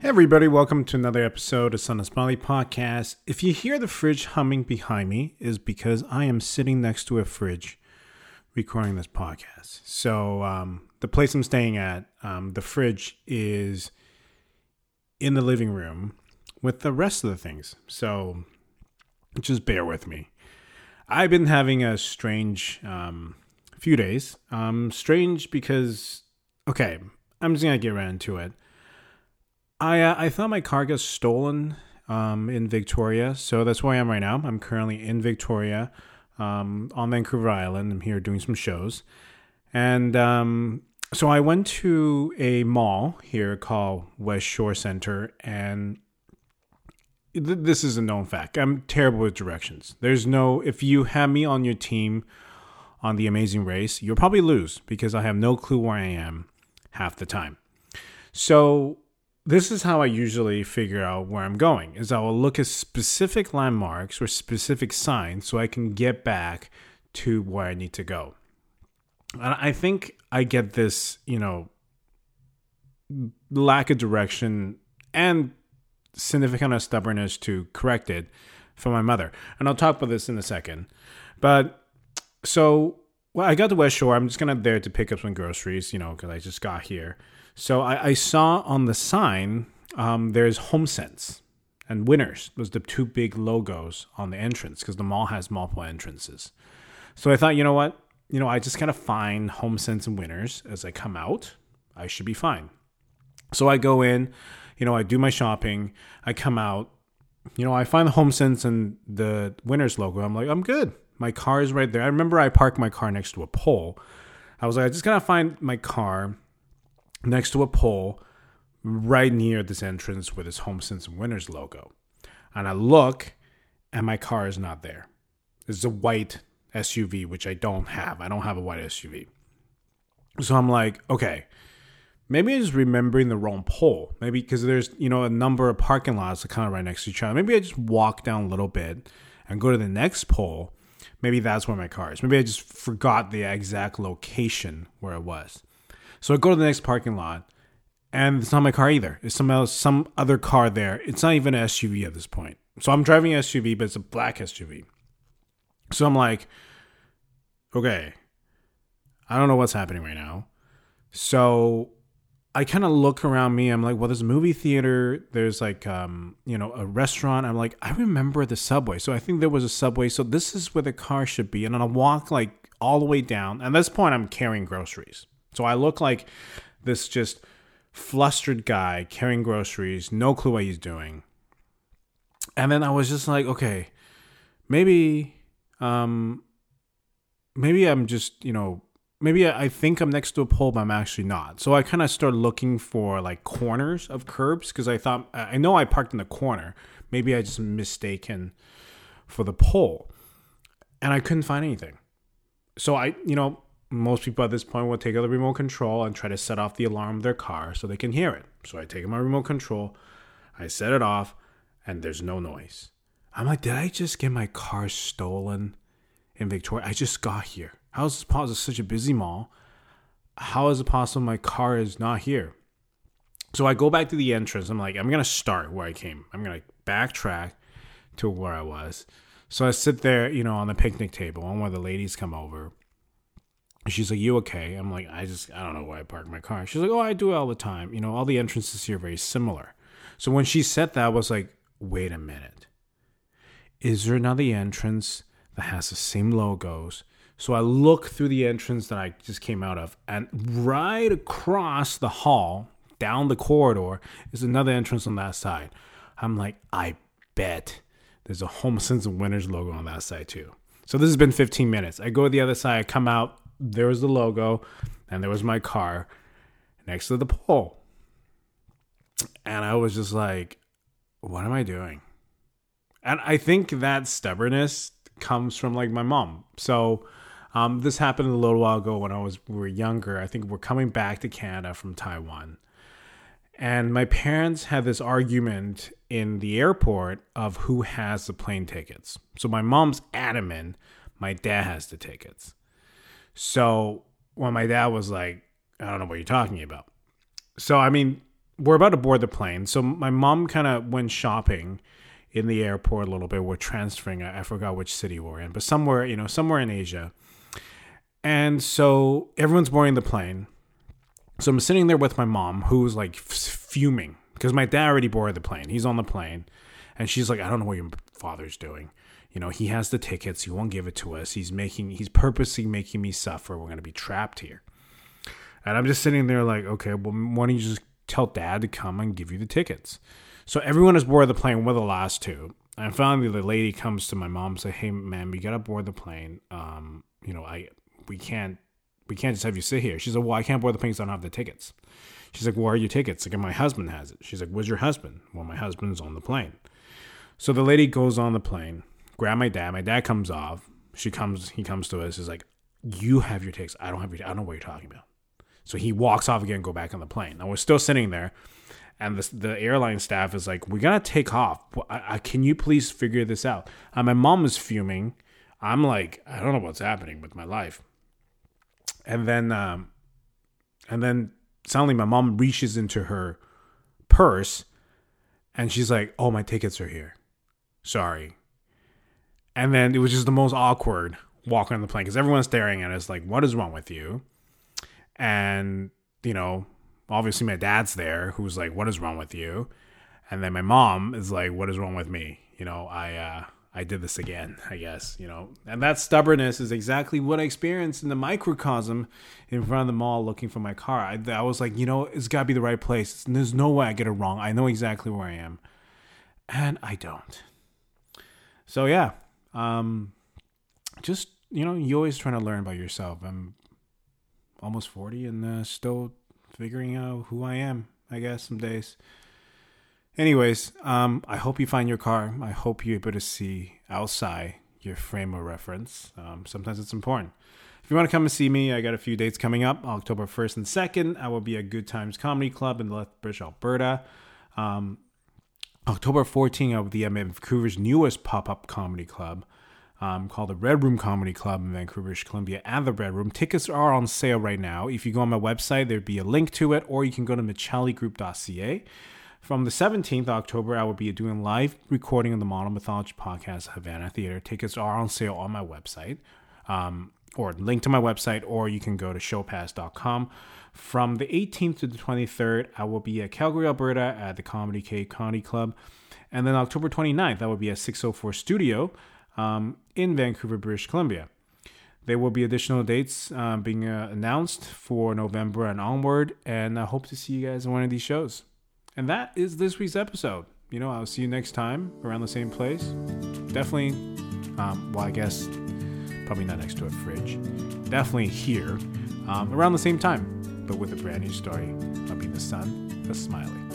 Hey everybody, welcome to another episode of Son of Smiley Podcast. If you hear the fridge humming behind me, is because I am sitting next to a fridge recording this podcast. So um, the place I'm staying at, um, the fridge is in the living room with the rest of the things. So just bear with me. I've been having a strange um, few days. Um, strange because, okay, I'm just gonna get right into it. I uh, I thought my car got stolen um, in Victoria, so that's where I am right now. I'm currently in Victoria, um, on Vancouver Island. I'm here doing some shows, and um, so I went to a mall here called West Shore Center, and th- this is a known fact. I'm terrible with directions. There's no if you have me on your team on the Amazing Race, you'll probably lose because I have no clue where I am half the time. So this is how I usually figure out where I'm going is I will look at specific landmarks or specific signs so I can get back to where I need to go. And I think I get this, you know, lack of direction and significant stubbornness to correct it from my mother. And I'll talk about this in a second. But so well, I got to West Shore. I'm just gonna there to pick up some groceries, you know, because I just got here. So I, I saw on the sign um, there's HomeSense and Winners. Those the two big logos on the entrance because the mall has multiple entrances. So I thought, you know what? You know, I just kind of find HomeSense and Winners as I come out. I should be fine. So I go in, you know, I do my shopping. I come out, you know, I find the HomeSense and the Winners logo. I'm like, I'm good. My car is right there. I remember I parked my car next to a pole. I was like, I just gotta find my car next to a pole right near this entrance with this HomeSense and Winners logo. And I look, and my car is not there. It's a white SUV, which I don't have. I don't have a white SUV. So I'm like, okay, maybe I'm just remembering the wrong pole. Maybe because there's, you know, a number of parking lots that kind of right next to each other. Maybe I just walk down a little bit and go to the next pole. Maybe that's where my car is. Maybe I just forgot the exact location where it was. So I go to the next parking lot, and it's not my car either. It's some else, some other car there. It's not even an SUV at this point. So I'm driving an SUV, but it's a black SUV. So I'm like, okay, I don't know what's happening right now. So I kind of look around me. I'm like, well, there's a movie theater. There's like, um, you know, a restaurant. I'm like, I remember the subway. So I think there was a subway. So this is where the car should be. And then I walk like all the way down. At this point, I'm carrying groceries. So I look like this just flustered guy carrying groceries, no clue what he's doing. And then I was just like, okay, maybe, um, maybe I'm just, you know, maybe I think I'm next to a pole, but I'm actually not. So I kind of started looking for like corners of curbs because I thought, I know I parked in the corner. Maybe I just mistaken for the pole. And I couldn't find anything. So I, you know, most people at this point will take out the remote control and try to set off the alarm of their car so they can hear it. So I take my remote control, I set it off, and there's no noise. I'm like, did I just get my car stolen in Victoria? I just got here. How is this possible? It's such a busy mall. How is it possible my car is not here? So I go back to the entrance. I'm like, I'm gonna start where I came. I'm gonna backtrack to where I was. So I sit there, you know, on the picnic table, and one of the ladies come over she's like, "You okay?" I'm like, "I just I don't know why I parked my car." She's like, "Oh, I do it all the time. You know, all the entrances here are very similar." So when she said that, I was like, "Wait a minute, is there another entrance that has the same logos?" So I look through the entrance that I just came out of, and right across the hall, down the corridor, is another entrance on that side. I'm like, I bet there's a HomeSense and Winners logo on that side too. So this has been 15 minutes. I go to the other side, I come out, there was the logo, and there was my car next to the pole. And I was just like, what am I doing? And I think that stubbornness comes from like my mom. So um, this happened a little while ago when I was we were younger. I think we're coming back to Canada from Taiwan. And my parents had this argument in the airport of who has the plane tickets. So my mom's adamant my dad has the tickets. So when my dad was like, I don't know what you're talking about. So I mean, we're about to board the plane. So my mom kind of went shopping in the airport a little bit. We're transferring. I, forgot which city we're in, but somewhere, you know, somewhere in Asia. And so everyone's boarding the plane. So I'm sitting there with my mom, who's like fuming because my dad already boarded the plane. He's on the plane, and she's like, "I don't know what your father's doing. You know, he has the tickets. He won't give it to us. He's making. He's purposely making me suffer. We're gonna be trapped here." And I'm just sitting there like, "Okay, well, why don't you just tell dad to come and give you the tickets?" So everyone is board the plane. We're the last two. And finally, the lady comes to my mom and say, "Hey, man, we gotta board the plane. Um, you know, I we can't we can't just have you sit here." She's like, "Well, I can't board the plane because I don't have the tickets." She's like, "Where are your tickets?" Like, my husband has it. She's like, "Where's your husband?" Well, my husband's on the plane. So the lady goes on the plane, grab my dad. My dad comes off. She comes. He comes to us. Is like, "You have your tickets. I don't have your. I don't know what you're talking about." So he walks off again, go back on the plane. Now we're still sitting there and the, the airline staff is like, "We gotta take off. I, I, can you please figure this out?" And my mom is fuming. I'm like, I don't know what's happening with my life. And then, um, and then suddenly my mom reaches into her purse, and she's like, "Oh, my tickets are here. Sorry." And then it was just the most awkward walking on the plane because everyone's staring at us like, "What is wrong with you?" And you know, obviously my dad's there who's like what is wrong with you? And then my mom is like what is wrong with me? You know i uh i did this again i guess you know? And that stubbornness is exactly what i experienced in the microcosm in front of the mall looking for my car. I, I was like you know it's got to be the right place. There's no way i get it wrong. I know exactly where i am. And i don't. So yeah um just you know you always trying to learn about yourself i'm almost 40 and uh, still figuring out who I am, I guess, some days. Anyways, um, I hope you find your car. I hope you're able to see outside your frame of reference. Um, sometimes it's important. If you want to come and see me, I got a few dates coming up. October 1st and 2nd, I will be at Good Times Comedy Club in Lethbridge, Alberta. Um, October 14th, I will be at Vancouver's newest pop up comedy club um, called the Red Room Comedy Club in Vancouver, Columbia, and the Red Room. Tickets are on sale right now. If you go on my website, there'd be a link to it, or you can go to micheligroup.ca. From the 17th of October, I will be doing live recording of the Model Mythology podcast Havana Theater. Tickets are on sale on my website, um, or link to my website, or you can go to showpass.com. From the 18th to the 23rd, I will be at Calgary, Alberta at the Comedy Cave Comedy Club. And then October 29th, I will be at 604 Studio um, in Vancouver, British Columbia. There will be additional dates uh, being uh, announced for November and onward, and I hope to see you guys in one of these shows. And that is this week's episode. You know, I'll see you next time around the same place. Definitely, um, well, I guess probably not next to a fridge. Definitely here um, around the same time, but with a brand new story. I'll be the son, the smiley.